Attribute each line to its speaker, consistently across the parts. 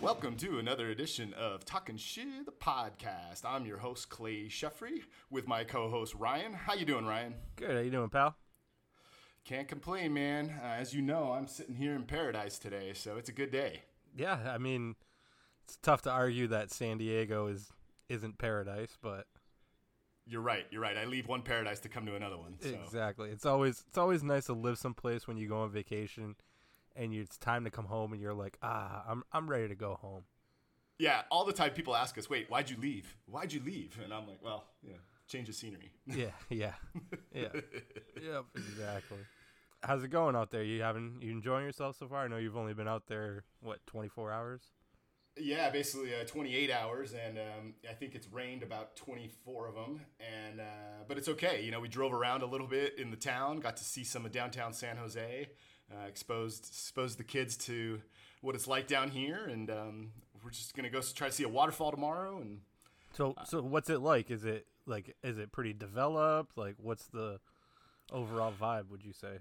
Speaker 1: Welcome to another edition of Talking Shit, the podcast. I'm your host Clay Sheffrey with my co-host Ryan. How you doing, Ryan?
Speaker 2: Good. How you doing, pal?
Speaker 1: Can't complain, man. Uh, as you know, I'm sitting here in paradise today, so it's a good day.
Speaker 2: Yeah, I mean, it's tough to argue that San Diego is isn't paradise, but
Speaker 1: You're right. You're right. I leave one paradise to come to another one. So.
Speaker 2: exactly. It's always it's always nice to live someplace when you go on vacation, and it's time to come home, and you're like, ah, I'm I'm ready to go home.
Speaker 1: Yeah, all the time people ask us, "Wait, why'd you leave? Why'd you leave?" And I'm like, "Well, yeah, change of scenery."
Speaker 2: Yeah, yeah, yeah. yep, exactly. How's it going out there? You having you enjoying yourself so far? I know you've only been out there what 24 hours.
Speaker 1: Yeah, basically uh, 28 hours, and um, I think it's rained about 24 of them. And uh, but it's okay. You know, we drove around a little bit in the town, got to see some of downtown San Jose, uh, exposed exposed the kids to what it's like down here, and um, we're just gonna go try to see a waterfall tomorrow. And
Speaker 2: So so what's it like? Is it like is it pretty developed? Like what's the overall vibe? Would you say?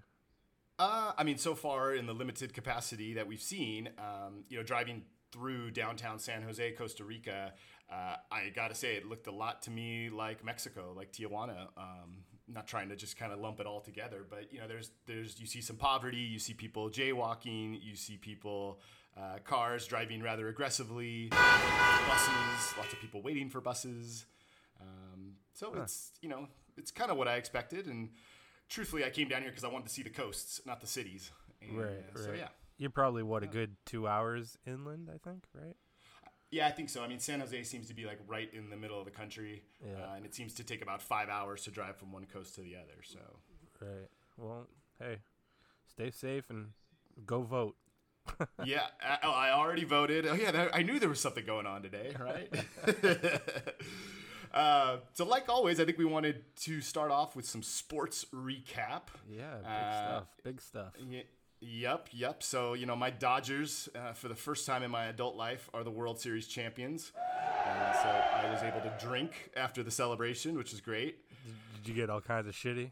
Speaker 1: Uh, I mean, so far in the limited capacity that we've seen, um, you know, driving through downtown San Jose, Costa Rica, uh, I gotta say it looked a lot to me like Mexico, like Tijuana. Um, not trying to just kind of lump it all together, but you know, there's there's you see some poverty, you see people jaywalking, you see people. Uh, cars driving rather aggressively, buses, lots of people waiting for buses. Um, so it's you know it's kind of what I expected, and truthfully, I came down here because I wanted to see the coasts, not the cities. And,
Speaker 2: Right,
Speaker 1: uh, So yeah,
Speaker 2: You're probably what a good two hours inland, I think, right?
Speaker 1: Yeah, I think so. I mean, San Jose seems to be like right in the middle of the country,
Speaker 2: Yeah.
Speaker 1: uh, and it seems to take about five hours to drive from one coast to the other. So
Speaker 2: Right. Well, hey, stay safe and go vote.
Speaker 1: yeah, I, oh, I already voted. Oh yeah, I knew there was something going on today, right? uh, so like always, I think we wanted to start off with some sports recap.
Speaker 2: Yeah, big
Speaker 1: Uh,
Speaker 2: stuff. Big stuff.
Speaker 1: Y- Yep, yep. So, you know, my Dodgers, uh, for the first time in my adult life, are the World Series champions. Uh, so I was able to drink after the celebration, which is great.
Speaker 2: Did you get all kinds of shitty?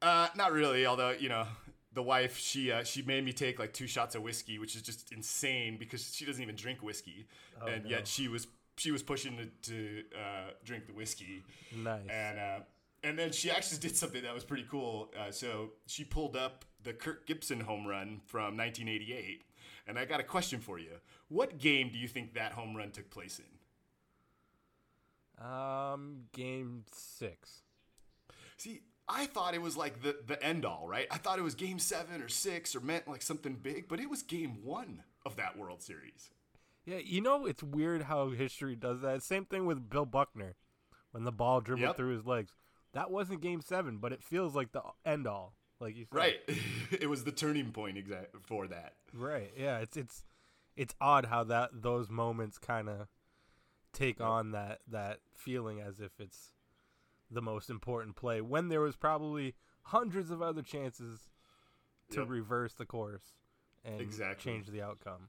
Speaker 1: Uh, not really, although, you know, the wife, she uh, she made me take like two shots of whiskey, which is just insane because she doesn't even drink whiskey. and
Speaker 2: no.
Speaker 1: yet she was she was pushing to, to uh, drink the whiskey.
Speaker 2: Nice.
Speaker 1: And uh, and then she actually did something that was pretty cool. Uh, so she pulled up the Kirk Gibson home run from 1988, and I got a question for you. What game do you think that home run took place in?
Speaker 2: Um, game six.
Speaker 1: See, I thought it was like the the end all, right? I thought it was game seven or six or meant like something big, but it was game one of that World Series.
Speaker 2: Yeah, you know it's weird how history does that. Same thing with Bill Buckner, when the ball dribbled
Speaker 1: Yep.
Speaker 2: through his legs. That wasn't game seven, but it feels like the end all, like you said.
Speaker 1: Right. it was the turning point exact for that.
Speaker 2: Right. Yeah. It's it's it's odd how that those moments kind of take on that that feeling as if it's the most important play when there was probably hundreds of other chances to
Speaker 1: Yep.
Speaker 2: reverse the course and
Speaker 1: Exactly.
Speaker 2: change the outcome.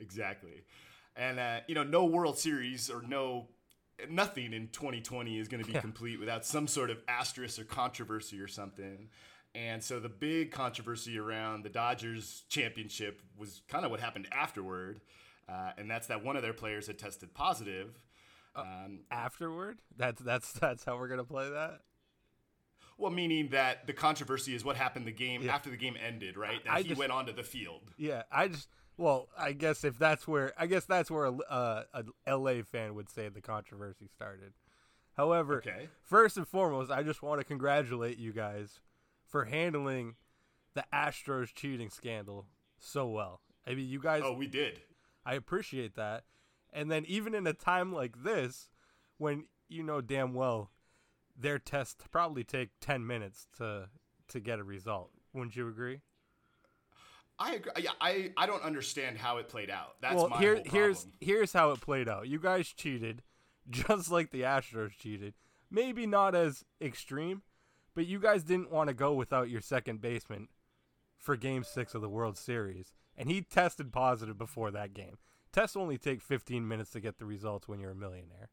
Speaker 1: Exactly. And uh, you know, no World Series or no nothing in 2020 is going to be
Speaker 2: Yeah.
Speaker 1: complete without some sort of asterisk or controversy or something. And so the big controversy around the Dodgers championship was kind of what happened afterward, uh, and that's that one of their players had tested positive. Um,
Speaker 2: Afterward, that's that's that's how we're gonna play that.
Speaker 1: well, meaning that the controversy is what happened the game
Speaker 2: Yeah.
Speaker 1: after the game ended, right? That
Speaker 2: I
Speaker 1: he
Speaker 2: just-
Speaker 1: went onto the field.
Speaker 2: Yeah, I just well, I guess if that's where I guess that's where a, uh, a LA fan would say the controversy started. However,
Speaker 1: Okay.
Speaker 2: first and foremost, I just want to congratulate you guys for handling the Astros cheating scandal so well. I mean, you guys,
Speaker 1: Oh, we did.
Speaker 2: I appreciate that. And then even in a time like this, when you know damn well their tests probably take ten minutes to to get a result, wouldn't you agree?
Speaker 1: I agree. Yeah, I, I don't understand how it played out. That's
Speaker 2: well,
Speaker 1: my
Speaker 2: here, here's here's how it played out. You guys cheated, just like the Astros cheated. Maybe not as extreme, but you guys didn't want to go without your second baseman for Game Six of the World Series, and he tested positive before that game. Tests only take 15 minutes to get the results when you're a millionaire.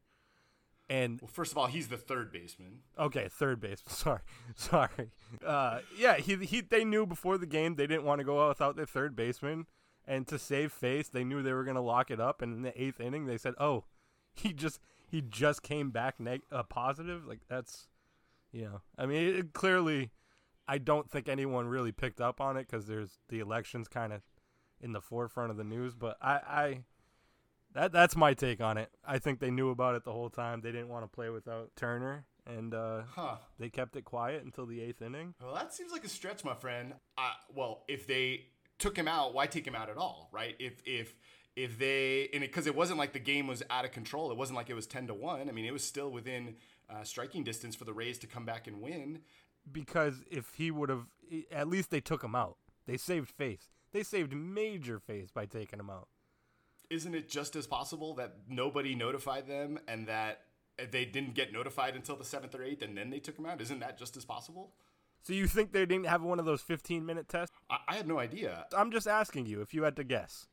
Speaker 2: And
Speaker 1: Well, first of all, he's the third baseman.
Speaker 2: Okay, third baseman. Sorry, sorry. Uh, yeah, he he. They knew before the game they didn't want to go out without their third baseman, And to save face, they knew they were going to lock it up. And in the eighth inning, they said, "Oh, he just he just came back neg- uh, positive." Like that's, you know, I mean, it, clearly, I don't think anyone really picked up on it because there's the elections kind of in the forefront of the news. But I, I, that that's my take on it. I think they knew about it the whole time. They didn't want to play without Turner, and uh,
Speaker 1: Huh.
Speaker 2: they kept it quiet until the eighth inning.
Speaker 1: Well, that seems like a stretch, my friend. Uh, well, if they took him out, why take him out at all, right? If if if they and because it, wasn't like the game was out of control. It wasn't like it was ten to one. I mean, it was still within uh, striking distance for the Rays to come back and win.
Speaker 2: because if he would have, at least they took him out. They saved face. They saved major face by taking him out.
Speaker 1: Isn't it just as possible that nobody notified them and that they didn't get notified until the seventh or eighth, and then they took him out? Isn't that just as possible?
Speaker 2: So you think they didn't have one of those 15 minute tests?
Speaker 1: I, I had no idea.
Speaker 2: I'm just asking you if you had to guess.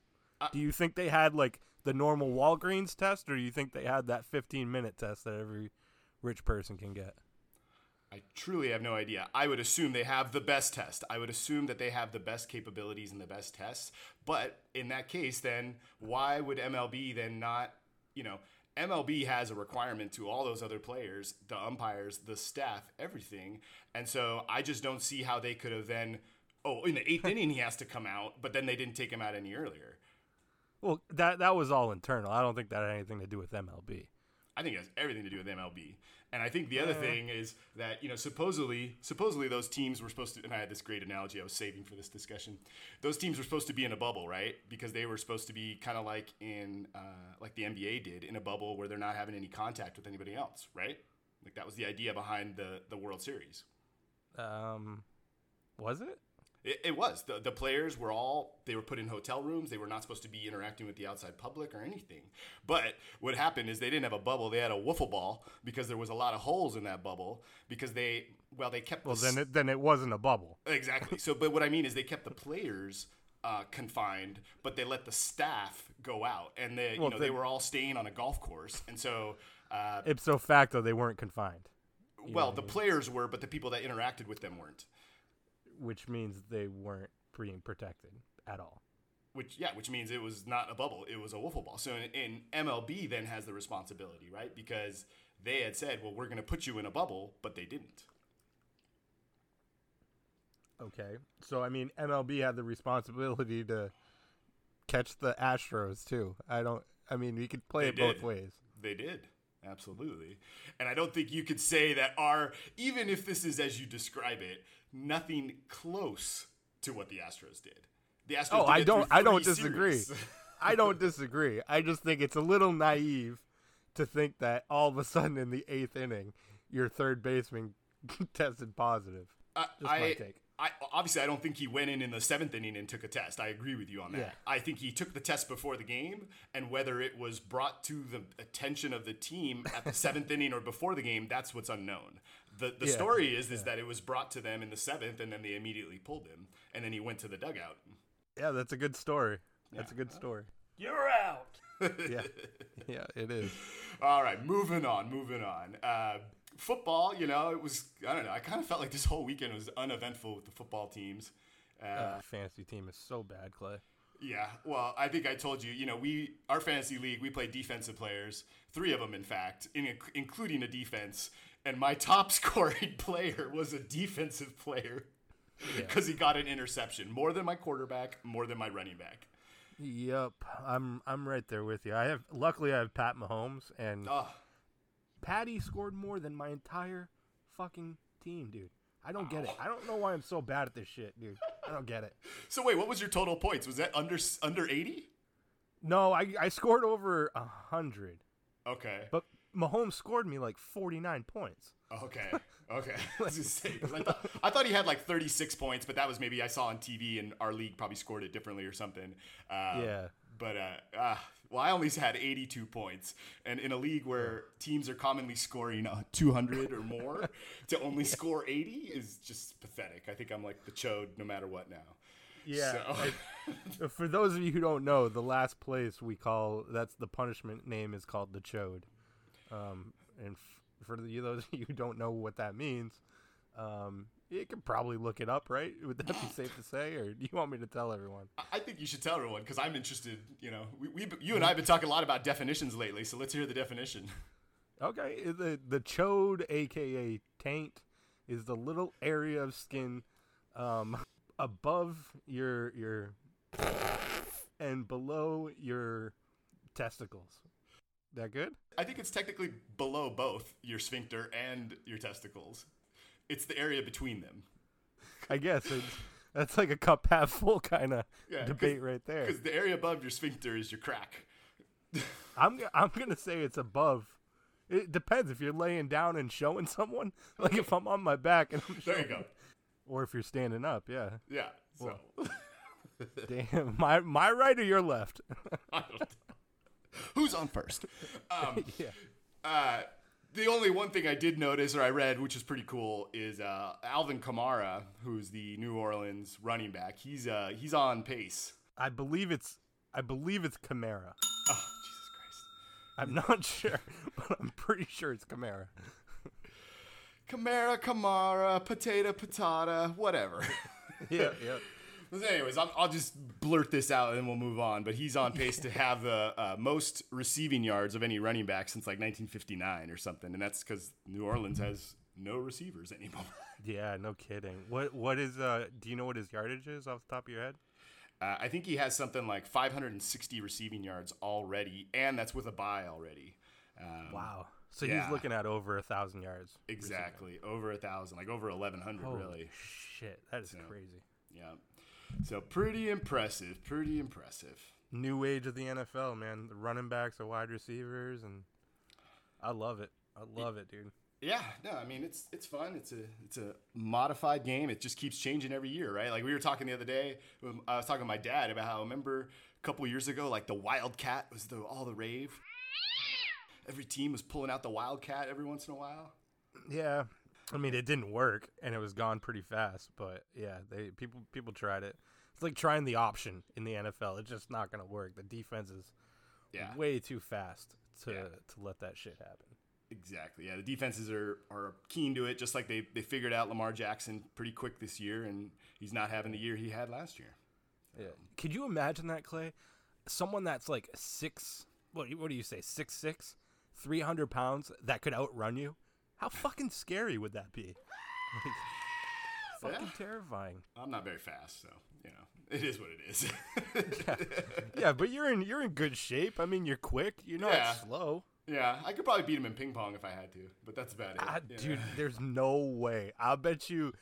Speaker 2: Do you think they had like the normal Walgreens test, or do you think they had that 15 minute test that every rich person can get?
Speaker 1: I truly have no idea. I would assume they have the best test. I would assume that they have the best capabilities and the best tests. But in that case, then why would MLB then not, you know, MLB has a requirement to all those other players, the umpires, the staff, everything. And so I just don't see how they could have then, oh, in the eighth inning, he has to come out, but then they didn't take him out any earlier.
Speaker 2: Well, that that was all internal. I don't think that had anything to do with MLB.
Speaker 1: I think it has everything to do with MLB. And I think the other thing is that, you know, supposedly supposedly those teams were supposed to and I had this great analogy I was saving for this discussion. Those teams were supposed to be in a bubble, right? Because they were supposed to be kind of like in uh, like the NBA did in a bubble where they're not having any contact with anybody else, right? Like that was the idea behind the the World Series.
Speaker 2: Um, was it?
Speaker 1: It, it was the the players were all they were put in hotel rooms. They were not supposed to be interacting with the outside public or anything. But what happened is they didn't have a bubble. They had a wiffle ball because there was a lot of holes in that bubble because they well they kept
Speaker 2: Well,
Speaker 1: the
Speaker 2: then it then it wasn't a bubble.
Speaker 1: exactly. So, but what I mean is they kept the players. Uh, confined, but they let the staff go out, and they, you
Speaker 2: Well,
Speaker 1: know, they
Speaker 2: then-
Speaker 1: were all staying on a golf course, and so, uh,
Speaker 2: Ipso facto, they weren't confined,
Speaker 1: well, the players were, but the people that interacted with them weren't.
Speaker 2: Which means they weren't being protected at all.
Speaker 1: which yeah, which means it was not a bubble; it was a wiffle ball. So in, in MLB then has the responsibility, right? Because they had said, "Well, we're going to put you in a bubble," but they didn't.
Speaker 2: Okay. So I mean, MLB had the responsibility to catch the Astros too. I don't. I mean, we could play
Speaker 1: They
Speaker 2: it both ways.
Speaker 1: They did. Absolutely. And I don't think you could say that our, even if this is as you describe it, nothing close to what the Astros did. The Astros
Speaker 2: Oh,
Speaker 1: did
Speaker 2: I don't. I don't disagree. I don't disagree. I just think it's a little naive to think that all of a sudden in the eighth inning, your third baseman tested positive.
Speaker 1: I,
Speaker 2: Just
Speaker 1: I,
Speaker 2: my take.
Speaker 1: I obviously I don't think he went in in the seventh inning and took a test. I agree with you on that.
Speaker 2: Yeah.
Speaker 1: I think he took the test before the game, and whether it was brought to the attention of the team at the seventh inning or before the game, that's what's unknown. The the
Speaker 2: Yeah,
Speaker 1: story is is that it was brought to them in the seventh, and then they immediately pulled him, and then he went to the dugout.
Speaker 2: Yeah, that's a good story. That's a good story.
Speaker 1: You're out.
Speaker 2: Yeah, yeah, it is.
Speaker 1: All right, moving on, moving on. Uh, football, you know, it was I don't know. I kind of felt like this whole weekend was uneventful with the football teams. Uh,
Speaker 2: Uh, fantasy team is so bad, Clay.
Speaker 1: Yeah, well, I think I told you, you know, we our fantasy league, we play defensive players, three of them, in fact, in, including a defense. And my top scoring player was a defensive player because he got an interception, more than my quarterback, more than my running back.
Speaker 2: Yep, I'm I'm right there with you. I have luckily I have Pat Mahomes and
Speaker 1: Oh,
Speaker 2: Patty scored more than my entire fucking team, dude. I don't get it. I don't know why I'm so bad at this shit, dude. I don't get it.
Speaker 1: so wait, what was your total points? Was that under under eighty?
Speaker 2: No, I I scored over a hundred,
Speaker 1: Okay,
Speaker 2: but Mahomes scored me like 49 points.
Speaker 1: okay, okay. I, was gonna I, thought, I thought he had like thirty six points, but that was maybe I saw on TV and our league probably scored it differently or something. Uh,
Speaker 2: Yeah.
Speaker 1: But uh, uh, well, I only had 82 points, and in a league where teams are commonly scoring uh, 200 or more, to only score 80 is just pathetic. I think I'm like the chode no matter what now.
Speaker 2: Yeah.
Speaker 1: So-
Speaker 2: for those of you who don't know, the last place we call that's the punishment name is called the chode. Um, and f- for the, those of you who don't know what that means, um, You could probably look it up, right? Would that be safe to say, or do you want me to tell everyone?
Speaker 1: I- think you should tell everyone because I'm interested. You know, we, we you and I have been talking a lot about definitions lately, so let's hear the definition.
Speaker 2: Okay, uh, the the chode, aka taint, is the little area of skin um, above your your and below your testicles. That good?
Speaker 1: I think it's technically below both your sphincter and your testicles. It's the area between them.
Speaker 2: I guess it's, that's like a cup half full kind of
Speaker 1: Yeah,
Speaker 2: debate right there.
Speaker 1: Because the area above your sphincter is your crack.
Speaker 2: I'm I'm gonna say it's above. It depends if you're laying down and showing someone, like if I'm on my back and I'm
Speaker 1: There you
Speaker 2: showing-
Speaker 1: go.
Speaker 2: or if you're standing up. Yeah.
Speaker 1: Yeah. So
Speaker 2: Damn, my my right or your left?
Speaker 1: I don't know. Who's on first? Um,
Speaker 2: yeah.
Speaker 1: uh, the only one thing I did notice or I read, which is pretty cool, is uh, Alvin Kamara, who's the New Orleans running back. He's uh, he's on pace.
Speaker 2: I believe it's I believe it's Camara.
Speaker 1: Oh, Jesus Christ.
Speaker 2: I'm not sure, but I'm pretty sure it's Kamara.
Speaker 1: Kamara, Kamara, potato, patata, whatever.
Speaker 2: Yeah, yeah.
Speaker 1: Anyways, I'm, I'll just blurt this out and then we'll move on. But he's on pace to have the uh, most receiving yards of any running back since like 1959 or something, and that's because New Orleans has no receivers anymore.
Speaker 2: Yeah, no kidding. What what is uh do you know what his yardage is off the top of your head?
Speaker 1: Uh, I think he has something like 560 receiving yards already, and that's with a bye already. Um,
Speaker 2: Wow. So
Speaker 1: yeah.
Speaker 2: he's looking at over a thousand yards.
Speaker 1: Exactly, over a thousand, like over 1,100,
Speaker 2: Holy
Speaker 1: really.
Speaker 2: shit, that is
Speaker 1: So-
Speaker 2: crazy.
Speaker 1: Yeah. So pretty impressive. Pretty impressive.
Speaker 2: New age of the NFL, man. The running backs are wide receivers, and I love it. I love it, dude.
Speaker 1: Yeah, no, I mean it's it's fun. It's a it's a modified game. It just keeps changing every year, right? Like we were talking the other day. um, I was talking to my dad about how I remember a couple years ago, like the Wildcat was the all the rave. Every team was pulling out the Wildcat every once in a while.
Speaker 2: Yeah. I mean, it didn't work, and it was gone pretty fast. But yeah, they people people tried it. It's like trying the option in the NFL. It's just not gonna work. The defense is
Speaker 1: Yeah,
Speaker 2: way too fast to
Speaker 1: Yeah.
Speaker 2: to let that shit happen.
Speaker 1: exactly. Yeah, the defenses are are keen to it, just like they they figured out Lamar Jackson pretty quick this year, and he's not having the year he had last year.
Speaker 2: Yeah. Um, could you imagine that, Clay? Someone that's like six. What what do you say? Six six, three hundred pounds that could outrun you. How fucking scary would that be? Like, fucking
Speaker 1: Yeah.
Speaker 2: terrifying.
Speaker 1: I'm not very fast, so you know it is what it is.
Speaker 2: Yeah, but you're in you're in good shape. I mean, you're quick. You're not
Speaker 1: Yeah.
Speaker 2: slow.
Speaker 1: Yeah, I could probably beat him in ping pong if I had to, but that's about it.
Speaker 2: Ah,
Speaker 1: know?
Speaker 2: dude, there's no way. I'll bet you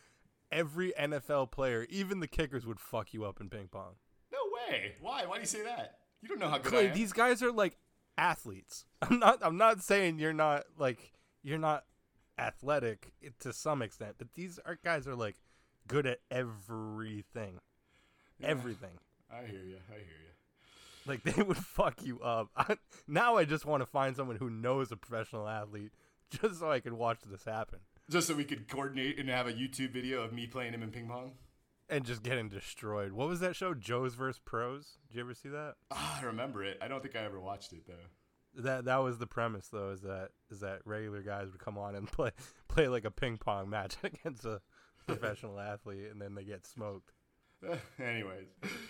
Speaker 2: every NFL player, even the kickers, would fuck you up in ping pong.
Speaker 1: No way. Why? Why do you say that? You don't know how good I
Speaker 2: Clay,
Speaker 1: am.
Speaker 2: these guys are like athletes. I'm not. I'm not saying you're not like you're not athletic to some extent, but these are guys are like good at everything. Everything.
Speaker 1: I hear you. I hear you.
Speaker 2: Like they would fuck you up. I, now I just want to find someone who knows a professional athlete, just so I can watch this happen
Speaker 1: Just so we could coordinate and have a YouTube video of me playing him in ping pong.
Speaker 2: and just getting destroyed. What was that show? Joe's vs. Pros. Did you ever see that?
Speaker 1: Ah, I remember it. I don't think I ever watched it though.
Speaker 2: That that was the premise though. Is that is that regular guys would come on and play play like a ping pong match against a professional athlete, and then they get smoked.
Speaker 1: Anyways,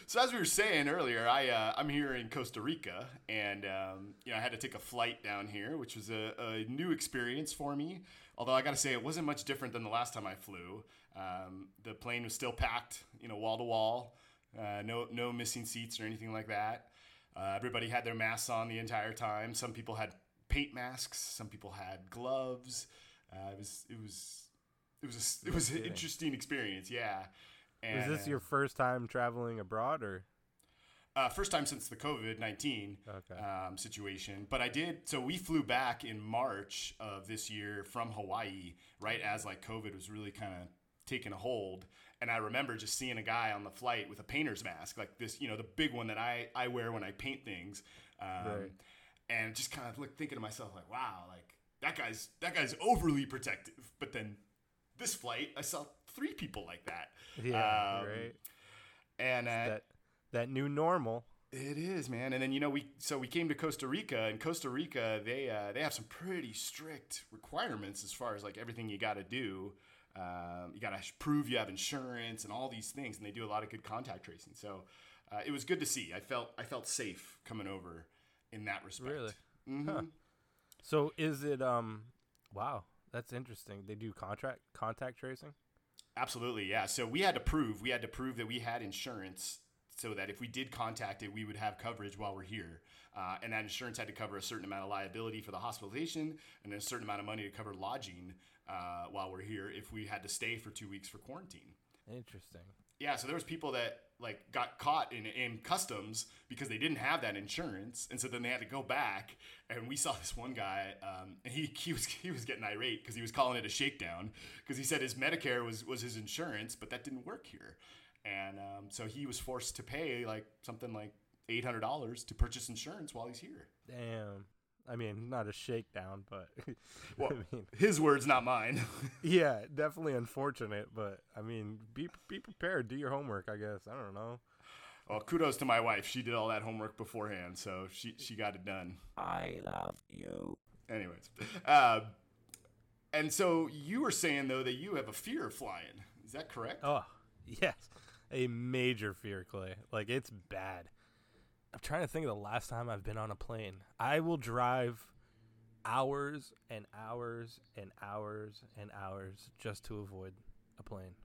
Speaker 1: so as we were saying earlier, I uh, I'm here in Costa Rica, and um, you know I had to take a flight down here, which was a, a new experience for me. Although I got to say it wasn't much different than the last time I flew. Um, the plane was still packed, you know, wall to wall, uh, no no missing seats or anything like that. Uh, everybody had their masks on the entire time. Some people had paint masks. Some people had gloves. Uh, it was it was it was a, it was an interesting experience. Yeah.
Speaker 2: Was this your first time traveling abroad, or
Speaker 1: uh, first time since the COVID nineteen
Speaker 2: Okay.
Speaker 1: um, situation. But I did. So we flew back in March of this year from Hawaii, right as like COVID was really kind of taking a hold. And I remember just seeing a guy on the flight with a painter's mask, like this, you know, the big one that I I wear when I paint things. Um,
Speaker 2: Right.
Speaker 1: And just kind of look, thinking to myself, like, wow, like that guy's that guy's overly protective. But then this flight, I saw three people like that.
Speaker 2: yeah,
Speaker 1: Um,
Speaker 2: right?
Speaker 1: And uh,
Speaker 2: That that new normal.
Speaker 1: it is, man. And then you know we so we came to Costa Rica, and Costa Rica they uh, they have some pretty strict requirements as far as like everything you got to do. Um, you got to prove you have insurance and all these things, and they do a lot of good contact tracing. So uh, it was good to see. I felt I felt safe coming over in that respect.
Speaker 2: Really?
Speaker 1: Mhm.
Speaker 2: Huh. So is it um wow, that's interesting. They do contract contact tracing?
Speaker 1: Absolutely, yeah. So we had to prove we had to prove that we had insurance, so that if we did contact it, we would have coverage while we're here, uh, and that insurance had to cover a certain amount of liability for the hospitalization and a certain amount of money to cover lodging uh, while we're here if we had to stay for two weeks for quarantine.
Speaker 2: Interesting.
Speaker 1: Yeah, so there was people that like got caught in in customs because they didn't have that insurance, and so then they had to go back. And we saw this one guy, um, and he he was he was getting irate because he was calling it a shakedown because he said his Medicare was was his insurance, but that didn't work here, and um, so he was forced to pay like something like eight hundred dollars to purchase insurance while he's here.
Speaker 2: Damn. I mean, not a shakedown, but
Speaker 1: Well,
Speaker 2: I mean,
Speaker 1: his words, not mine.
Speaker 2: yeah, definitely unfortunate, but I mean, be be prepared, do your homework, I guess. I don't know.
Speaker 1: well, kudos to my wife; she did all that homework beforehand, so she she got it done.
Speaker 2: I love you.
Speaker 1: Anyways, uh, and so you were saying though that you have a fear of flying. Is that correct?
Speaker 2: Oh, yes. A major fear, Clay. Like it's bad. I'm trying to think of the last time I've been on a plane. I will drive hours and hours and hours and hours just to avoid a plane.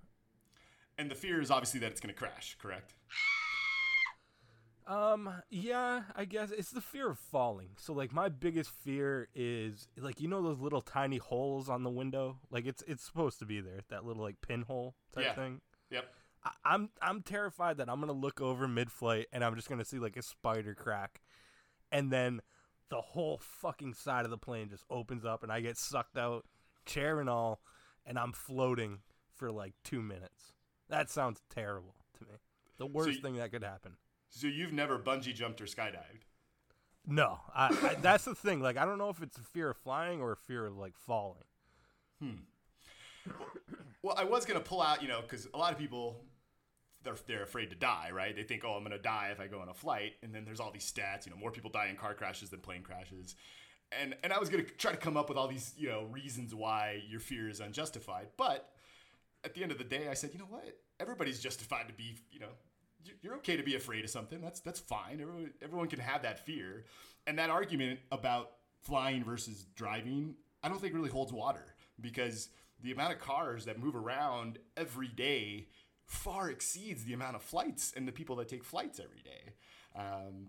Speaker 1: And the fear is obviously that it's going to crash. Correct?
Speaker 2: Um, yeah, I guess it's the fear of falling. So like my biggest fear is like you know those little tiny holes on the window? Like it's it's supposed to be there, that little like pinhole type
Speaker 1: Yeah.
Speaker 2: thing.
Speaker 1: Yep.
Speaker 2: I'm I'm terrified that I'm gonna look over mid flight and I'm just gonna see like a spider crack, and then the whole fucking side of the plane just opens up and I get sucked out, chair and all, and I'm floating for like two minutes. That sounds terrible to me. The worst
Speaker 1: you-
Speaker 2: thing that could happen.
Speaker 1: So you've never bungee jumped or skydived?
Speaker 2: No, I, I, that's the thing. Like I don't know if it's a fear of flying or a fear of like falling. Hmm.
Speaker 1: Well, I was going to pull out, you know, because a lot of people they're they're afraid to die, right? They think, oh, I'm going to die if I go on a flight, and then there's all these stats. You know, more people die in car crashes than plane crashes. And, and I was going to try to come up with all these, you know, reasons why your fear is unjustified. But at the end of the day, I said, you know what? Everybody's justified to be, you know, you- you're okay to be afraid of something. That's that's fine. Everyone, everyone can have that fear. And that argument about flying versus driving, I don't think really holds water because the amount of cars that move around every day far exceeds the amount of flights and the people that take flights every day. Um,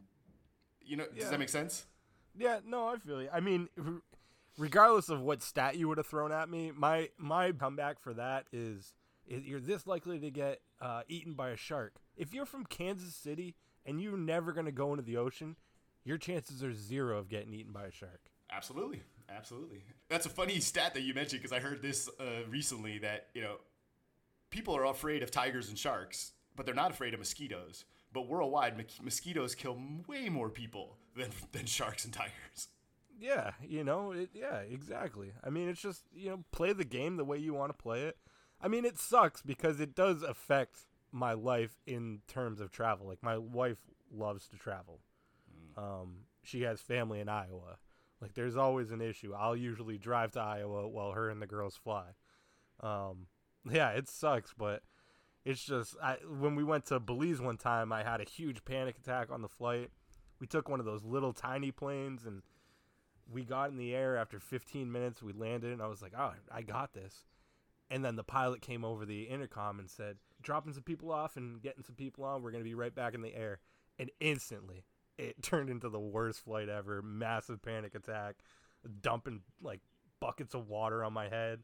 Speaker 1: you know, does that make sense?
Speaker 2: Yeah, no, I feel you. I mean, regardless of what stat you would have thrown at me, my my comeback for that is, is you're this likely to get uh, eaten by a shark. If you're from Kansas City and you're never gonna go into the ocean, your chances are zero of getting eaten by a shark.
Speaker 1: Absolutely, absolutely. That's a funny stat that you mentioned because I heard this uh, recently that you know people are afraid of tigers and sharks, but they're not afraid of mosquitoes. But worldwide, mo- mosquitoes kill way more people than than sharks and tigers.
Speaker 2: Yeah, you know, it, yeah, exactly. I mean, it's just you know, play the game the way you want to play it. I mean, it sucks because it does affect my life in terms of travel. Like my wife loves to travel. Um, she has family in Iowa. Like there's always an issue. I'll usually drive to Iowa while her and the girls fly. Um, yeah, it sucks, but it's just I, when we went to Belize one time, I had a huge panic attack on the flight. We took one of those little tiny planes and we got in the air after 15 minutes. We landed, and I was like, "Oh, I got this." And then the pilot came over the intercom and said, "Dropping some people off and getting some people on. We're gonna be right back in the air." And instantly, it turned into the worst flight ever. Massive panic attack, dumping like buckets of water on my head.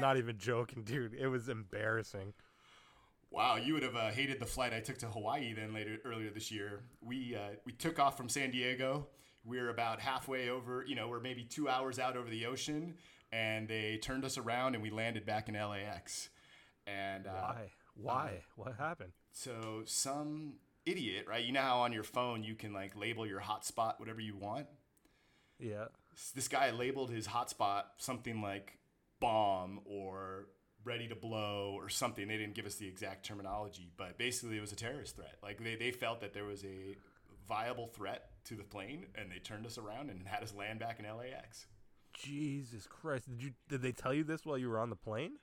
Speaker 2: Not even joking, dude. It was embarrassing.
Speaker 1: Wow, you would have uh, hated the flight I took to Hawaii then later earlier this year. We uh, we took off from San Diego. We were about halfway over, you know, we're maybe two hours out over the ocean, and they turned us around and we landed back in LAX. And uh,
Speaker 2: Why? Why? what happened?
Speaker 1: So some idiot, right? You know how on your phone you can like label your hotspot whatever you want.
Speaker 2: Yeah.
Speaker 1: This guy labeled his hotspot something like bomb or ready to blow or something. They didn't give us the exact terminology, but basically it was a terrorist threat. Like they, they felt that there was a viable threat to the plane and they turned us around and had us land back in LAX.
Speaker 2: Jesus Christ! Did you did they tell you this while you were on the plane?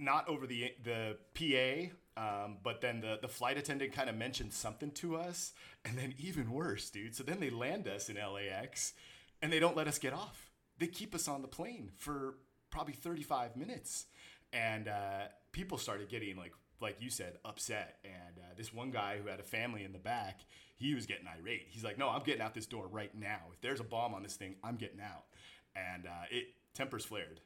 Speaker 1: not over the the PA. Um, but then the, the flight attendant kind of mentioned something to us, and then even worse, dude. So then they land us in LAX, and they don't let us get off. They keep us on the plane for probably 35 minutes, and uh, people started getting like like you said upset. And uh, this one guy who had a family in the back, he was getting irate. He's like, "No, I'm getting out this door right now. If there's a bomb on this thing, I'm getting out." And uh, it tempers flared.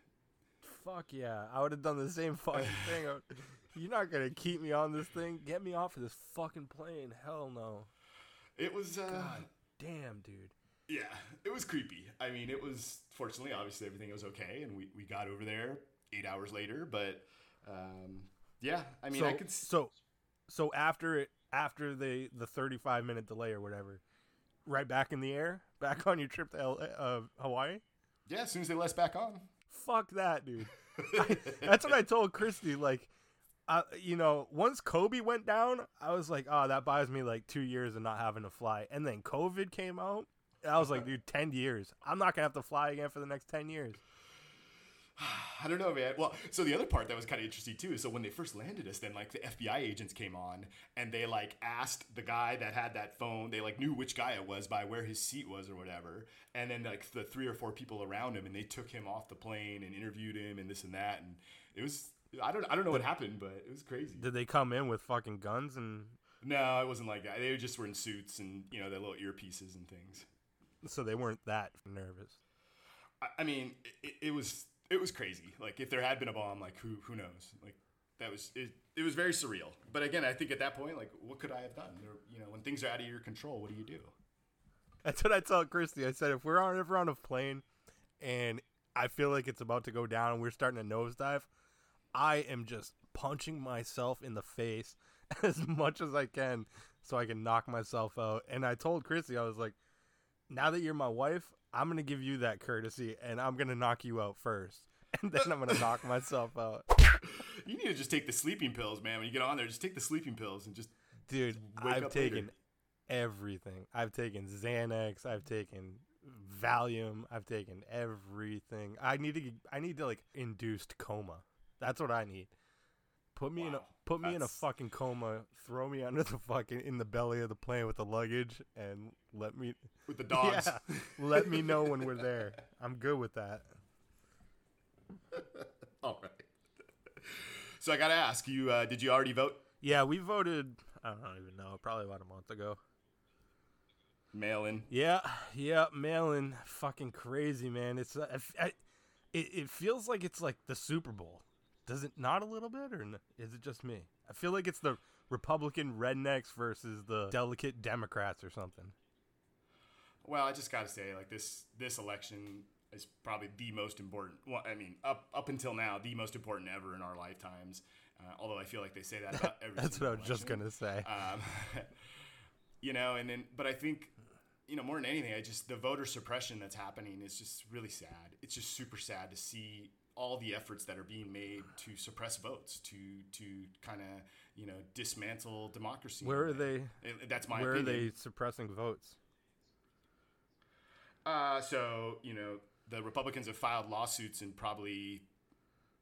Speaker 2: Fuck yeah! I would have done the same fucking thing. You're not gonna keep me on this thing. Get me off of this fucking plane. Hell no.
Speaker 1: It was. Uh,
Speaker 2: God damn, dude.
Speaker 1: Yeah, it was creepy. I mean, it was. Fortunately, obviously, everything was okay, and we, we got over there eight hours later. But um, yeah, I mean,
Speaker 2: so,
Speaker 1: I could.
Speaker 2: So, so after it, after the the 35 minute delay or whatever, right back in the air, back on your trip to L- uh, Hawaii.
Speaker 1: Yeah, as soon as they let us back on.
Speaker 2: Fuck that, dude. I, that's what I told Christy. Like, uh, you know, once Kobe went down, I was like, oh, that buys me like two years of not having to fly. And then COVID came out. I was like, dude, 10 years. I'm not going to have to fly again for the next 10 years.
Speaker 1: I don't know, man. Well, so the other part that was kind of interesting too is so when they first landed us, then like the FBI agents came on and they like asked the guy that had that phone, they like knew which guy it was by where his seat was or whatever. And then like the three or four people around him and they took him off the plane and interviewed him and this and that. And it was, I don't, I don't know what happened, but it was crazy.
Speaker 2: Did they come in with fucking guns and
Speaker 1: No, it wasn't like that. They just were in suits and, you know, their little earpieces and things.
Speaker 2: So they weren't that nervous?
Speaker 1: I, I mean, it, it was it was crazy. Like if there had been a bomb, like who who knows? Like that was it. It was very surreal. But again, I think at that point, like what could I have done? There, you know, when things are out of your control, what do you do?
Speaker 2: That's what I told Christy. I said if we're on ever on a plane and I feel like it's about to go down and we're starting to nosedive, I am just punching myself in the face as much as I can so I can knock myself out. And I told Christy, I was like, now that you're my wife, I'm gonna give you that courtesy and I'm gonna knock you out first. And then I'm gonna knock myself out.
Speaker 1: You need to just take the sleeping pills, man. When you get on there, just take the sleeping pills and just
Speaker 2: Dude,
Speaker 1: wake
Speaker 2: I've
Speaker 1: up later.
Speaker 2: taken everything. I've taken Xanax. I've taken Valium. I've taken everything. I need to. I need to like induced coma. That's what I need. Put me in a
Speaker 1: Wow,
Speaker 2: put me in a fucking coma. Throw me under the fucking in the belly of the plane with the luggage, and let me
Speaker 1: with the dogs.
Speaker 2: yeah, let me know when we're there. I'm good with that.
Speaker 1: All right. So I gotta ask you: uh, Did you already vote?
Speaker 2: Yeah, we voted. I don't even know. Probably about a month ago.
Speaker 1: Mail in.
Speaker 2: Yeah, yeah, mail-in, fucking crazy, man. It's uh, I, I, it, it feels like it's like the Super Bowl. Does it not a little bit, or n- is it just me? I feel like it's the Republican rednecks versus the delicate Democrats or something.
Speaker 1: Well, I just gotta say, like this this election is probably the most important. Well, I mean, up up until now, the most important ever in our lifetimes. Uh, although I feel like they say that about every.
Speaker 2: That's what I was just gonna say.
Speaker 1: Um, you know, and then, but I think, you know, more than anything, I just the voter suppression that's happening is just really sad. It's just super sad to see all the efforts that are being made to suppress votes, to to kind of you know dismantle democracy.
Speaker 2: Where are they?
Speaker 1: That's my
Speaker 2: Where
Speaker 1: opinion.
Speaker 2: are they suppressing votes?
Speaker 1: Uh, so you know, the Republicans have filed lawsuits in probably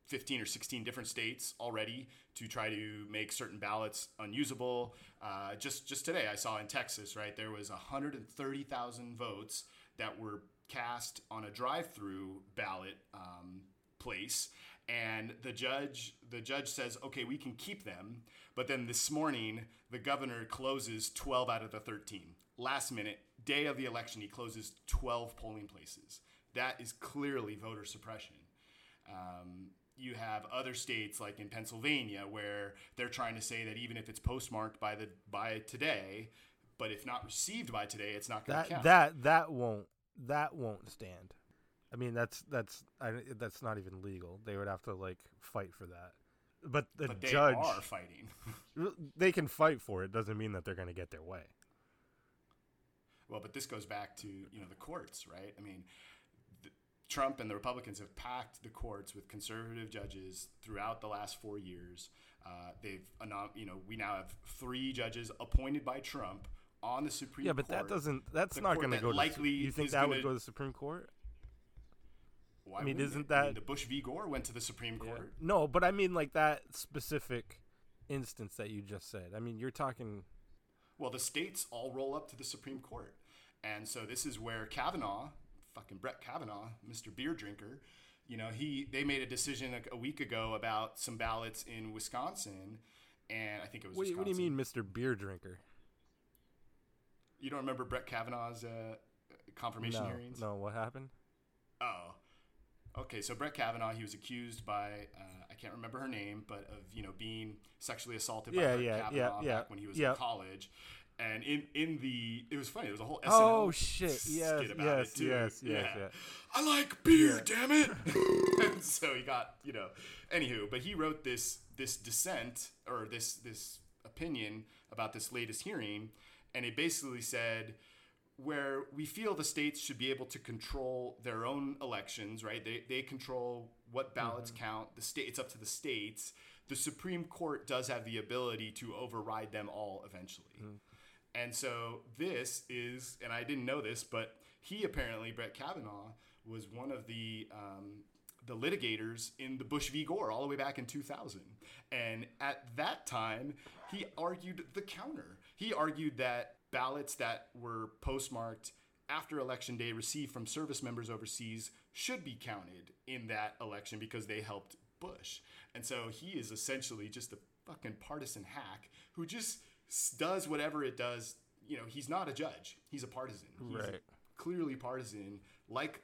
Speaker 1: 15 or 16 different states already to try to make certain ballots unusable. Uh, just just today, I saw in Texas, right, there was 130,000 votes that were cast on a drive-through ballot um, place, and the judge the judge says, okay, we can keep them, but then this morning the governor closes 12 out of the 13. Last minute, day of the election, he closes 12 polling places. That is clearly voter suppression. Um, you have other states like in Pennsylvania where they're trying to say that even if it's postmarked by the by today, but if not received by today, it's not going to count.
Speaker 2: that that won't that won't stand. I mean, that's that's I, that's not even legal. They would have to like fight for that. But the
Speaker 1: but they
Speaker 2: judge,
Speaker 1: are fighting.
Speaker 2: they can fight for it. Doesn't mean that they're going to get their way.
Speaker 1: Well, but this goes back to you know the courts, right? I mean, the, Trump and the Republicans have packed the courts with conservative judges throughout the last four years. Uh, they've, you know, we now have three judges appointed by Trump on the Supreme Court.
Speaker 2: Yeah, but
Speaker 1: Court.
Speaker 2: that doesn't. That's
Speaker 1: The
Speaker 2: not going to go. To,
Speaker 1: likely
Speaker 2: you think that would
Speaker 1: gonna-
Speaker 2: go to the Supreme Court?
Speaker 1: Why
Speaker 2: I mean, isn't
Speaker 1: it? I mean,
Speaker 2: that-
Speaker 1: the Bush v. Gore went to the Supreme Court?
Speaker 2: No, but I mean like that specific instance that you just said. I mean, you're talking.
Speaker 1: Well, the states all roll up to the Supreme Court. And so this is where Kavanaugh, fucking Brett Kavanaugh, Mr. Beer Drinker, you know, he they made a decision a, a week ago about some ballots in Wisconsin, and I think it was
Speaker 2: What do, you, what do you mean, Mr. Beer Drinker?
Speaker 1: You don't remember Brett Kavanaugh's uh, confirmation
Speaker 2: no,
Speaker 1: hearings?
Speaker 2: no. What happened?
Speaker 1: Oh. Okay, so Brett Kavanaugh, he was accused by uh, I can't remember her name, but of you know being sexually assaulted by
Speaker 2: Yeah,
Speaker 1: Brett
Speaker 2: yeah,
Speaker 1: Kavanaugh
Speaker 2: yeah,
Speaker 1: back when he was in college. And in, in the it was funny. There was a whole SNL
Speaker 2: Oh, shit.
Speaker 1: skit
Speaker 2: Yes,
Speaker 1: about
Speaker 2: yes,
Speaker 1: it too.
Speaker 2: yes, yes,
Speaker 1: yeah.
Speaker 2: yeah.
Speaker 1: I like beer, damn it. and so he got you know. Anywho, but he wrote this this dissent or this this opinion about this latest hearing, and it basically said where we feel the states should be able to control their own elections, right? They, they control what ballots count. The state, it's up to the states. The Supreme Court does have the ability to override them all eventually. And so this is, and I didn't know this, but he apparently, Brett Kavanaugh, was one of the um, the litigators in the Bush v. Gore all the way back in 2000. And at that time, he argued the counter. He argued that ballots that were postmarked after election day received from service members overseas should be counted in that election because they helped Bush. And so he is essentially just a fucking partisan hack who just does whatever it does. You know, he's not a judge. He's a partisan. He's
Speaker 2: Right.
Speaker 1: clearly partisan, like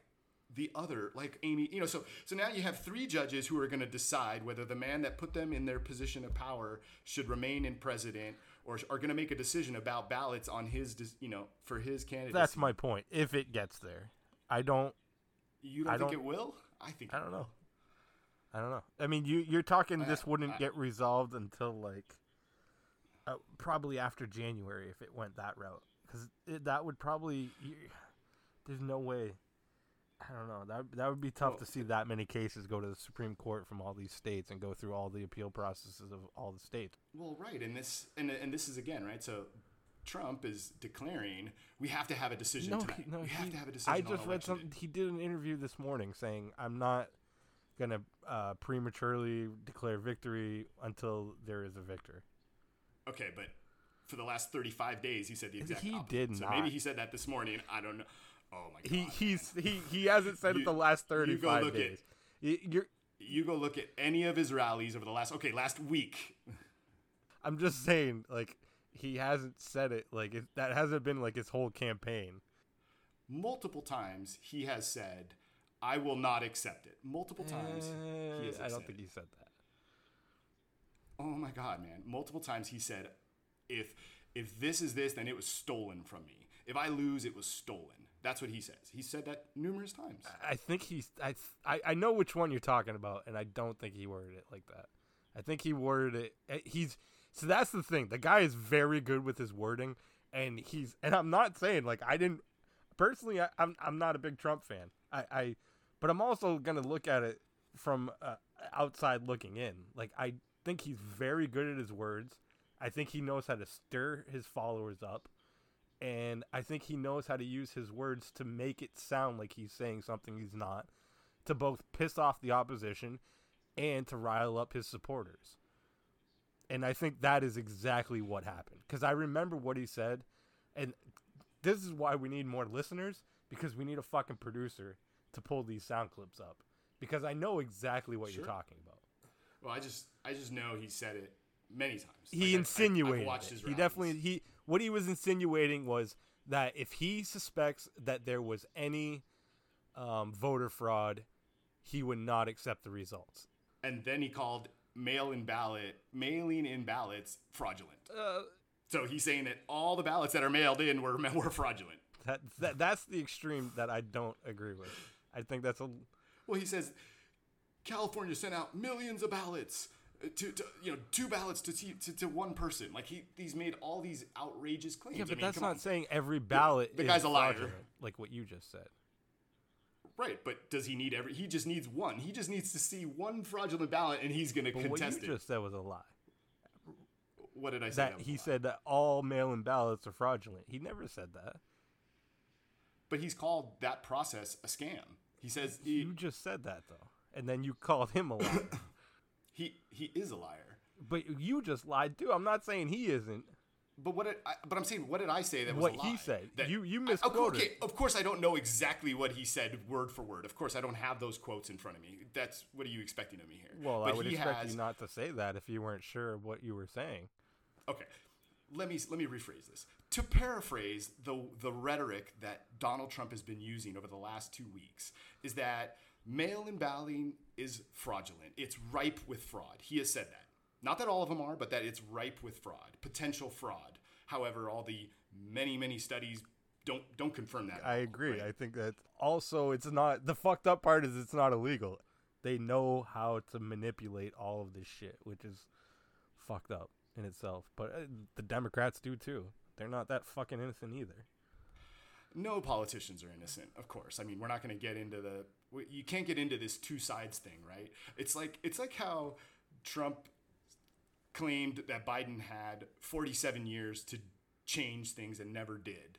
Speaker 1: the other, like Amy. You know, so so now you have three judges who are going to decide whether the man that put them in their position of power should remain in president, or are going to make a decision about ballots on his, dis- you know, for his candidacy.
Speaker 2: That's my point. If it gets there, I don't.
Speaker 1: You don't
Speaker 2: I
Speaker 1: think
Speaker 2: don't-
Speaker 1: it will? I think.
Speaker 2: I don't know. I don't know. I mean, you you're talking this wouldn't
Speaker 1: I-
Speaker 2: get resolved until like uh, probably after January if it went that route because that would probably you, there's no way. I don't know. That that would be tough
Speaker 1: Well,
Speaker 2: to see that many cases go to the Supreme Court from all these states and go through all the appeal processes of all the states.
Speaker 1: Well, right, and this and and this is again right. So Trump is declaring we have to have a decision
Speaker 2: No,
Speaker 1: tonight.
Speaker 2: no,
Speaker 1: we
Speaker 2: he,
Speaker 1: have to have a decision.
Speaker 2: I just read something. He did an interview this morning saying, "I'm not gonna uh, prematurely declare victory until there is a victor."
Speaker 1: Okay, but for the last 35 days, he said the exact
Speaker 2: He
Speaker 1: opposite.
Speaker 2: did
Speaker 1: so
Speaker 2: not.
Speaker 1: maybe he said that this morning. I don't know. Oh my god.
Speaker 2: He
Speaker 1: man.
Speaker 2: he he hasn't said
Speaker 1: You-
Speaker 2: it the last
Speaker 1: you
Speaker 2: thirty
Speaker 1: go look at-
Speaker 2: days. Y- You're,
Speaker 1: You go look at any of his rallies over the last okay last week.
Speaker 2: I'm just saying, like he hasn't said it. Like it, that hasn't been like his whole campaign.
Speaker 1: Multiple times he has said, "I will not accept it." Multiple times he has
Speaker 2: Eh, I don't think
Speaker 1: it.
Speaker 2: he said that.
Speaker 1: Oh my god, man! Multiple times he said, "If if this is this, then it was stolen from me. If I lose, it was stolen." That's what he says. He said that numerous times.
Speaker 2: I think he's. I, I know which one you're talking about, and I don't think he worded it like that. I think he worded it. eh, He's so that's the thing. The guy is very good with his wording, and he's. And I'm not saying like I didn't personally. I, I'm I'm not a big Trump fan. I I, but I'm also gonna look at it from uh, outside looking in. Like I think he's very good at his words. I think he knows how to stir his followers up and I think he knows how to use his words to make it sound like he's saying something he's not, to both piss off the opposition and to rile up his supporters. And I think that is exactly what happened because I remember what he said, and this is why we need more listeners because we need a fucking producer to pull these sound clips up because I know exactly what
Speaker 1: Sure.
Speaker 2: you're talking about.
Speaker 1: Well, I just I just know he said it many times.
Speaker 2: he
Speaker 1: Like,
Speaker 2: insinuated
Speaker 1: I've watched
Speaker 2: it. he definitely he what he was insinuating was that if he suspects that there was any um, voter fraud he would not accept the results
Speaker 1: and then he called mail-in ballot mailing in ballots fraudulent.
Speaker 2: uh,
Speaker 1: So he's saying that all the ballots that are mailed in were were fraudulent.
Speaker 2: that, that that's the extreme that I don't agree with I think that's a
Speaker 1: Well, he says California sent out millions of ballots to, to you know two ballots to, to to one person. Like he he's made all these outrageous claims.
Speaker 2: yeah
Speaker 1: I
Speaker 2: but
Speaker 1: mean,
Speaker 2: that's not
Speaker 1: on.
Speaker 2: saying every ballot
Speaker 1: the
Speaker 2: is
Speaker 1: guy's a liar.
Speaker 2: fraudulent, like what you just said
Speaker 1: right. But does he need every? He just needs one. He just needs to see one fraudulent ballot, and he's going to
Speaker 2: but what you
Speaker 1: contest it.
Speaker 2: just said was a lie
Speaker 1: what did I say?
Speaker 2: that
Speaker 1: a
Speaker 2: he said that all mail-in ballots are fraudulent he never said that
Speaker 1: But he's called that process a scam. He says he,
Speaker 2: You just said that though, and then you called him a liar.
Speaker 1: he he is a liar.
Speaker 2: but you just lied too. I'm not saying he isn't.
Speaker 1: But what did I, but I'm saying what did I say that was
Speaker 2: What
Speaker 1: a
Speaker 2: he said.
Speaker 1: That-
Speaker 2: You- you
Speaker 1: I- of course- Okay, of course I don't know exactly what he said word for word. Of course I don't have those quotes in front of me. That's what are you expecting of me here?
Speaker 2: Well,
Speaker 1: but
Speaker 2: I would expect
Speaker 1: has,
Speaker 2: you not to say that if you weren't sure of what you were saying.
Speaker 1: Okay, let me let me rephrase this. To paraphrase the the rhetoric that Donald Trump has been using over the last two weeks is that mail-in balloting is fraudulent. It's ripe with fraud. He has said that. Not that all of them are, but that it's ripe with fraud, potential fraud. However, all the many many studies don't don't confirm that.
Speaker 2: I
Speaker 1: all,
Speaker 2: agree.
Speaker 1: right?
Speaker 2: I think that also it's not the fucked up part is it's not illegal. They know how to manipulate all of this shit, which is fucked up in itself. But uh, the Democrats do too. They're not that fucking innocent either.
Speaker 1: no politicians are innocent of course i mean we're not going to get into the you can't get into this two sides thing right it's like it's like how trump claimed that biden had 47 years to change things and never did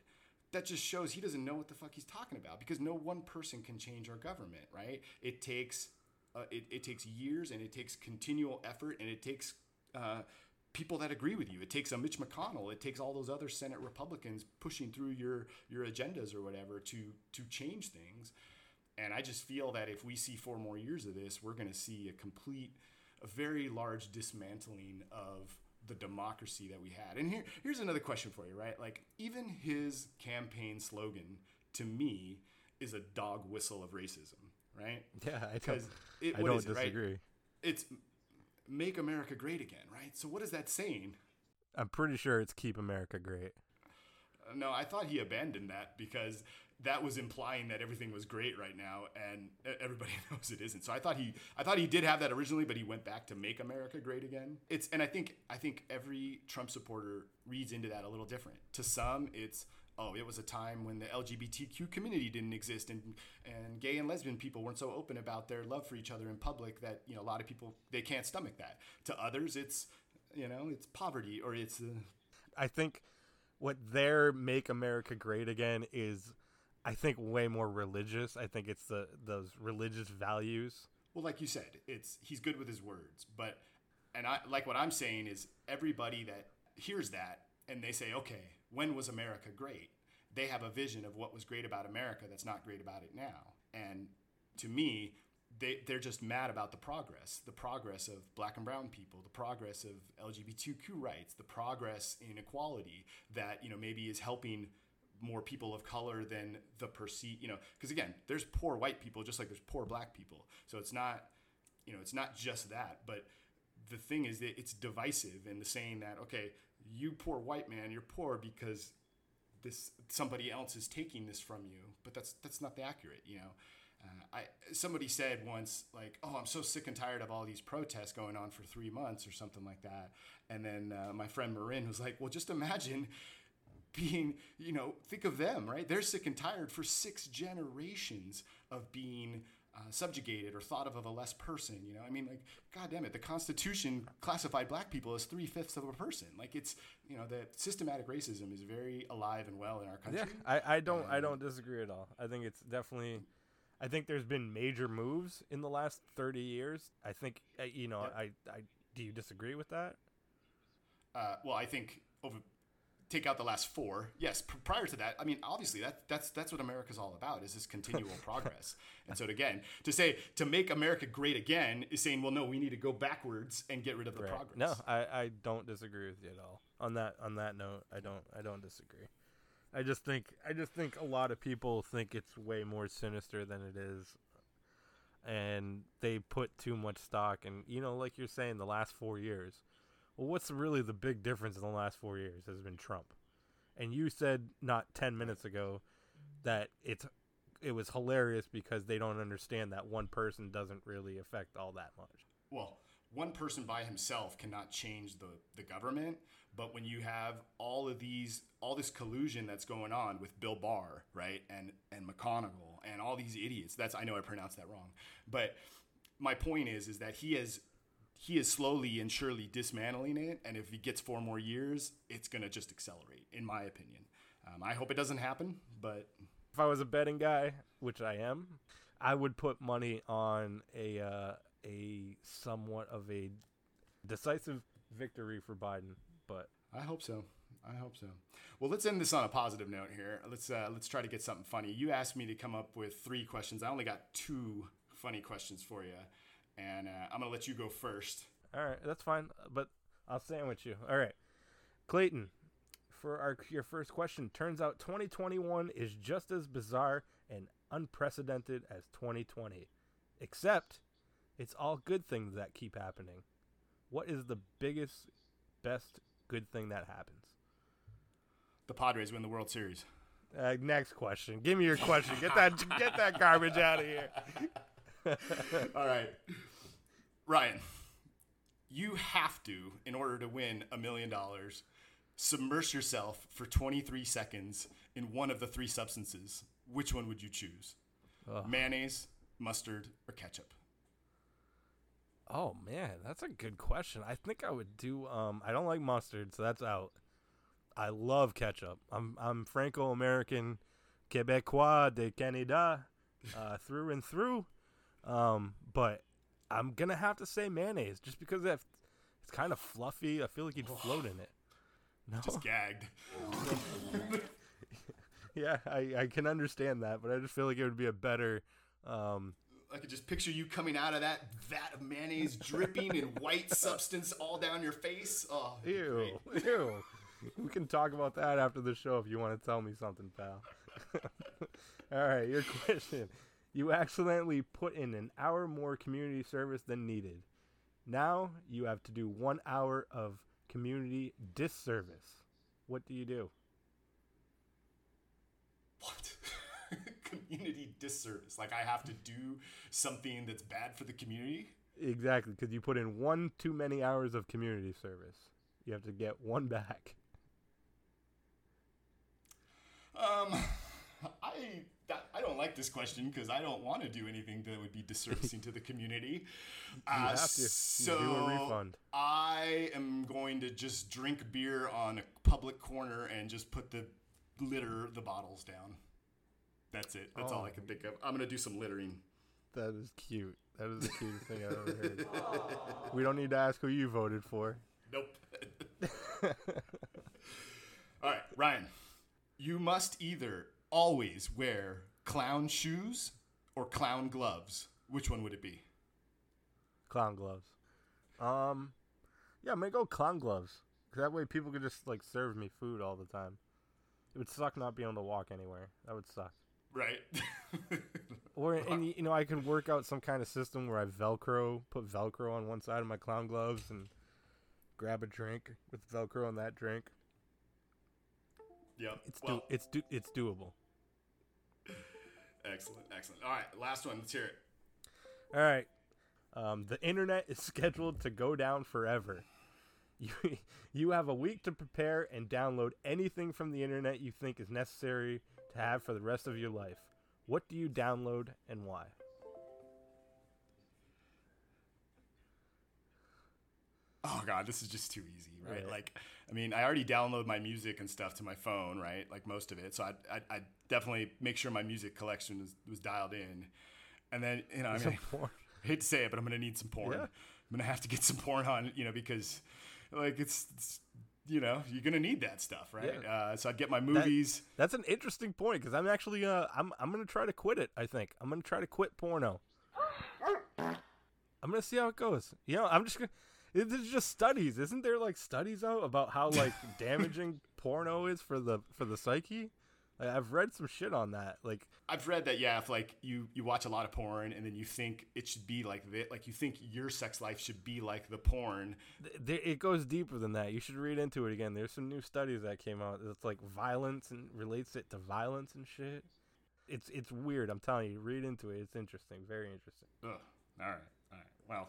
Speaker 1: that just shows he doesn't know what the fuck he's talking about because no one person can change our government right it takes uh, it, it takes years and it takes continual effort and it takes uh, people that agree with you. It takes a Mitch McConnell. It takes all those other Senate Republicans pushing through your your agendas or whatever to to change things. And I just feel that if we see four more years of this, we're going to see a complete, a very large dismantling of the democracy that we had. And here, here's another question for you, right? Like even his campaign slogan to me is a dog whistle of racism, right?
Speaker 2: Yeah, I don't.
Speaker 1: It,
Speaker 2: I don't
Speaker 1: is it, right?
Speaker 2: disagree.
Speaker 1: It's make America great again, right? So what is that saying?
Speaker 2: I'm pretty sure it's keep America great.
Speaker 1: No, I thought he abandoned that because that was implying that everything was great right now, and everybody knows it isn't. So I thought he, I thought he did have that originally, but he went back to make America great again. It's, and I think, I think every Trump supporter reads into that a little different. To some, it's, oh, it was a time when the LGBTQ community didn't exist, and and gay and lesbian people weren't so open about their love for each other in public that you know a lot of people they can't stomach that. To others, it's, you know, it's poverty or it's. Uh,
Speaker 2: I think what their make America great again is I think way more religious. I think it's the those religious values.
Speaker 1: Well, like you said, it's he's good with his words, but and I like what I'm saying is everybody that hears that and they say, "Okay, when was America great?" They have a vision of what was great about America that's not great about it now. And to me, they they're just mad about the progress, the progress of black and brown people, the progress of LGBTQ rights, the progress in equality that, you know, maybe is helping more people of color than the perceived, you know, because again, there's poor white people just like there's poor black people. So it's not, you know, it's not just that. But the thing is that it's divisive in the saying that, okay, you poor white man, you're poor because this somebody else is taking this from you. But that's that's not the accurate, you know. Uh, I somebody said once like, "Oh, I'm so sick and tired of all these protests going on for three months or something like that." And then uh, my friend Marin was like, "Well, just imagine being, you know, think of them, right? They're sick and tired for six generations of being uh, subjugated or thought of of a less person. You know, I mean, like, God damn it, the Constitution classified black people as three fifths of a person. Like, it's, you know, that systematic racism is very alive and well in our country.
Speaker 2: Yeah, I, I don't I don't disagree at all. I think it's definitely I think there's been major moves in the last 30 years. I think uh, you know. I I do you disagree with that?
Speaker 1: Uh, well, I think over take out the last four. Yes, pr- prior to that, I mean, obviously that that's that's what America's all about is this continual progress. And so again, to say to make America great again is saying, well, no, we need to go backwards and get rid of the
Speaker 2: Right.
Speaker 1: progress.
Speaker 2: No, I, I don't disagree with you at all. On that on that note, I don't I don't disagree. I just think I just think a lot of people think it's way more sinister than it is. And they put too much stock and you know, like you're saying, the last four years. Well what's really the big difference in the last four years has been Trump. And you said not ten minutes ago that it's it was hilarious because they don't understand that one person doesn't really affect all that much.
Speaker 1: well, one person by himself cannot change the, the government, but when you have all of these all this collusion that's going on with Bill Barr, right, and and McConnell and all these idiots. That's I know I pronounced that wrong, but my point is is that he is he is slowly and surely dismantling it, and if he gets four more years, it's gonna just accelerate, in my opinion. Um, I hope it doesn't happen, but
Speaker 2: if I was a betting guy, which I am, I would put money on a uh, a somewhat of a decisive victory for Biden, but
Speaker 1: I hope so. I hope so. Well, let's end this on a positive note here. Let's uh, let's try to get something funny. You asked me to come up with three questions. I only got two funny questions for you, and uh, I'm gonna let you go first.
Speaker 2: All right, that's fine, but I'll sandwich you. All right, Clayton, for our your first question, turns out 2021 is just as bizarre and unprecedented as 2020, except it's all good things that keep happening. What is the biggest, best good thing that happens?
Speaker 1: The Padres win the World Series.
Speaker 2: Uh, next question. Give me your question. Get that get that garbage out of here.
Speaker 1: All right, Ryan. You have to, in order to win a million dollars, submerge yourself for 23 seconds in one of the three substances. Which one would you choose?
Speaker 2: Ugh.
Speaker 1: Mayonnaise, mustard, or ketchup?
Speaker 2: Oh man, that's a good question. I think I would do. Um, I don't like mustard, so that's out. I love ketchup. I'm I'm Franco American, Quebecois de Canada, uh, through and through. Um, but I'm gonna have to say mayonnaise, just because it's kind of fluffy. I feel like you'd float in it. No,
Speaker 1: Just gagged.
Speaker 2: yeah, I, I can understand that, but I just feel like it would be a better. Um,
Speaker 1: I could just picture you coming out of that vat of mayonnaise dripping in white substance all down your face. Oh,
Speaker 2: Ew, ew. We can talk about that after the show if you want to tell me something, pal. All right, your question. You accidentally put in an hour more community service than needed. Now you have to do one hour of community disservice. What do you do?
Speaker 1: What? community disservice. Like I have to do something that's bad for the community?
Speaker 2: Exactly, because you put in one too many hours of community service. You have to get one back.
Speaker 1: Um, I I don't like this question because I don't want to do anything that would be disservicing to the community. Uh,
Speaker 2: have to. You
Speaker 1: So
Speaker 2: do a refund.
Speaker 1: I am going to just drink beer on a public corner and just put the litter the bottles down. That's it. That's all I
Speaker 2: Oh.
Speaker 1: can think of. I'm gonna do some littering.
Speaker 2: That is cute. That is the cutest thing I've ever heard. we don't need to ask who you voted for.
Speaker 1: Nope. All right, Ryan. You must either always wear clown shoes or clown gloves. Which one would it be?
Speaker 2: Clown gloves. Um, yeah, I'm gonna go clown gloves. 'Cause that way people could just like serve me food all the time. It would suck not being able to walk anywhere. That would suck.
Speaker 1: Right.
Speaker 2: Or and you know I can work out some kind of system where I Velcro, put Velcro on one side of my clown gloves, and grab a drink with Velcro on that drink.
Speaker 1: yep.
Speaker 2: It's
Speaker 1: well,
Speaker 2: do it's do it's doable.
Speaker 1: Excellent, excellent. All right, last one. Let's hear it.
Speaker 2: All right. Um, the internet is scheduled to go down forever. You, you have a week to prepare and download anything from the internet you think is necessary to have for the rest of your life. What do you download and why?
Speaker 1: Oh god, this is just too easy, right?
Speaker 2: Right.
Speaker 1: Like, I mean, I already download my music and stuff to my phone, right? Like most of it. So I, I, I definitely make sure my music collection was, was dialed in, and then you know, I
Speaker 2: Some
Speaker 1: mean,
Speaker 2: porn.
Speaker 1: I hate to say it, but I'm gonna need some porn.
Speaker 2: Yeah.
Speaker 1: I'm gonna have to get some porn on, you know, because like it's, it's you know, you're gonna need that stuff, right?
Speaker 2: Yeah.
Speaker 1: Uh, so I'd get my movies.
Speaker 2: That's an interesting point because I'm actually uh I'm I'm gonna try to quit it. I think I'm gonna try to quit porno. I'm gonna see how it goes. You know, I'm just gonna. Is just studies, isn't there? Like studies out about how like damaging porno is for the for the psyche. Like, I've read some shit on that. Like
Speaker 1: I've read that, yeah, if like you you watch a lot of porn and then you think it should be like that, like you think your sex life should be like the porn.
Speaker 2: th- th- it goes deeper than that. You should read into it again. There's some new studies that came out that's like violence and relates it to violence and shit. It's it's weird. I'm telling you, read into it. It's interesting. Very interesting.
Speaker 1: Ugh. All right. All right. Well,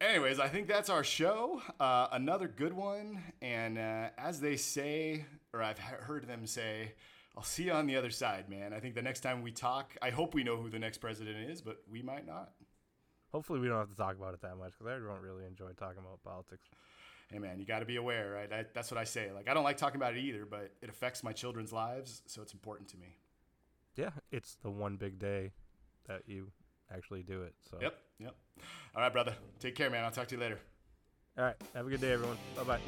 Speaker 1: anyways, I think that's our show. Uh, another good one. And uh, as they say, or I've heard them say, I'll see you on the other side, man. I think the next time we talk, I hope we know who the next president is, but we might not.
Speaker 2: Hopefully, we don't have to talk about it that much because I don't really enjoy talking about politics.
Speaker 1: Hey, man, you got to be aware, right? I, that's what I say. Like, I don't like talking about it either, but it affects my children's lives, so it's important to me.
Speaker 2: Yeah, it's the one big day that you actually do it. So
Speaker 1: Yep, yep. All right, brother. Take care, man. I'll talk to you later.
Speaker 2: All right. Have a good day, everyone. Bye bye.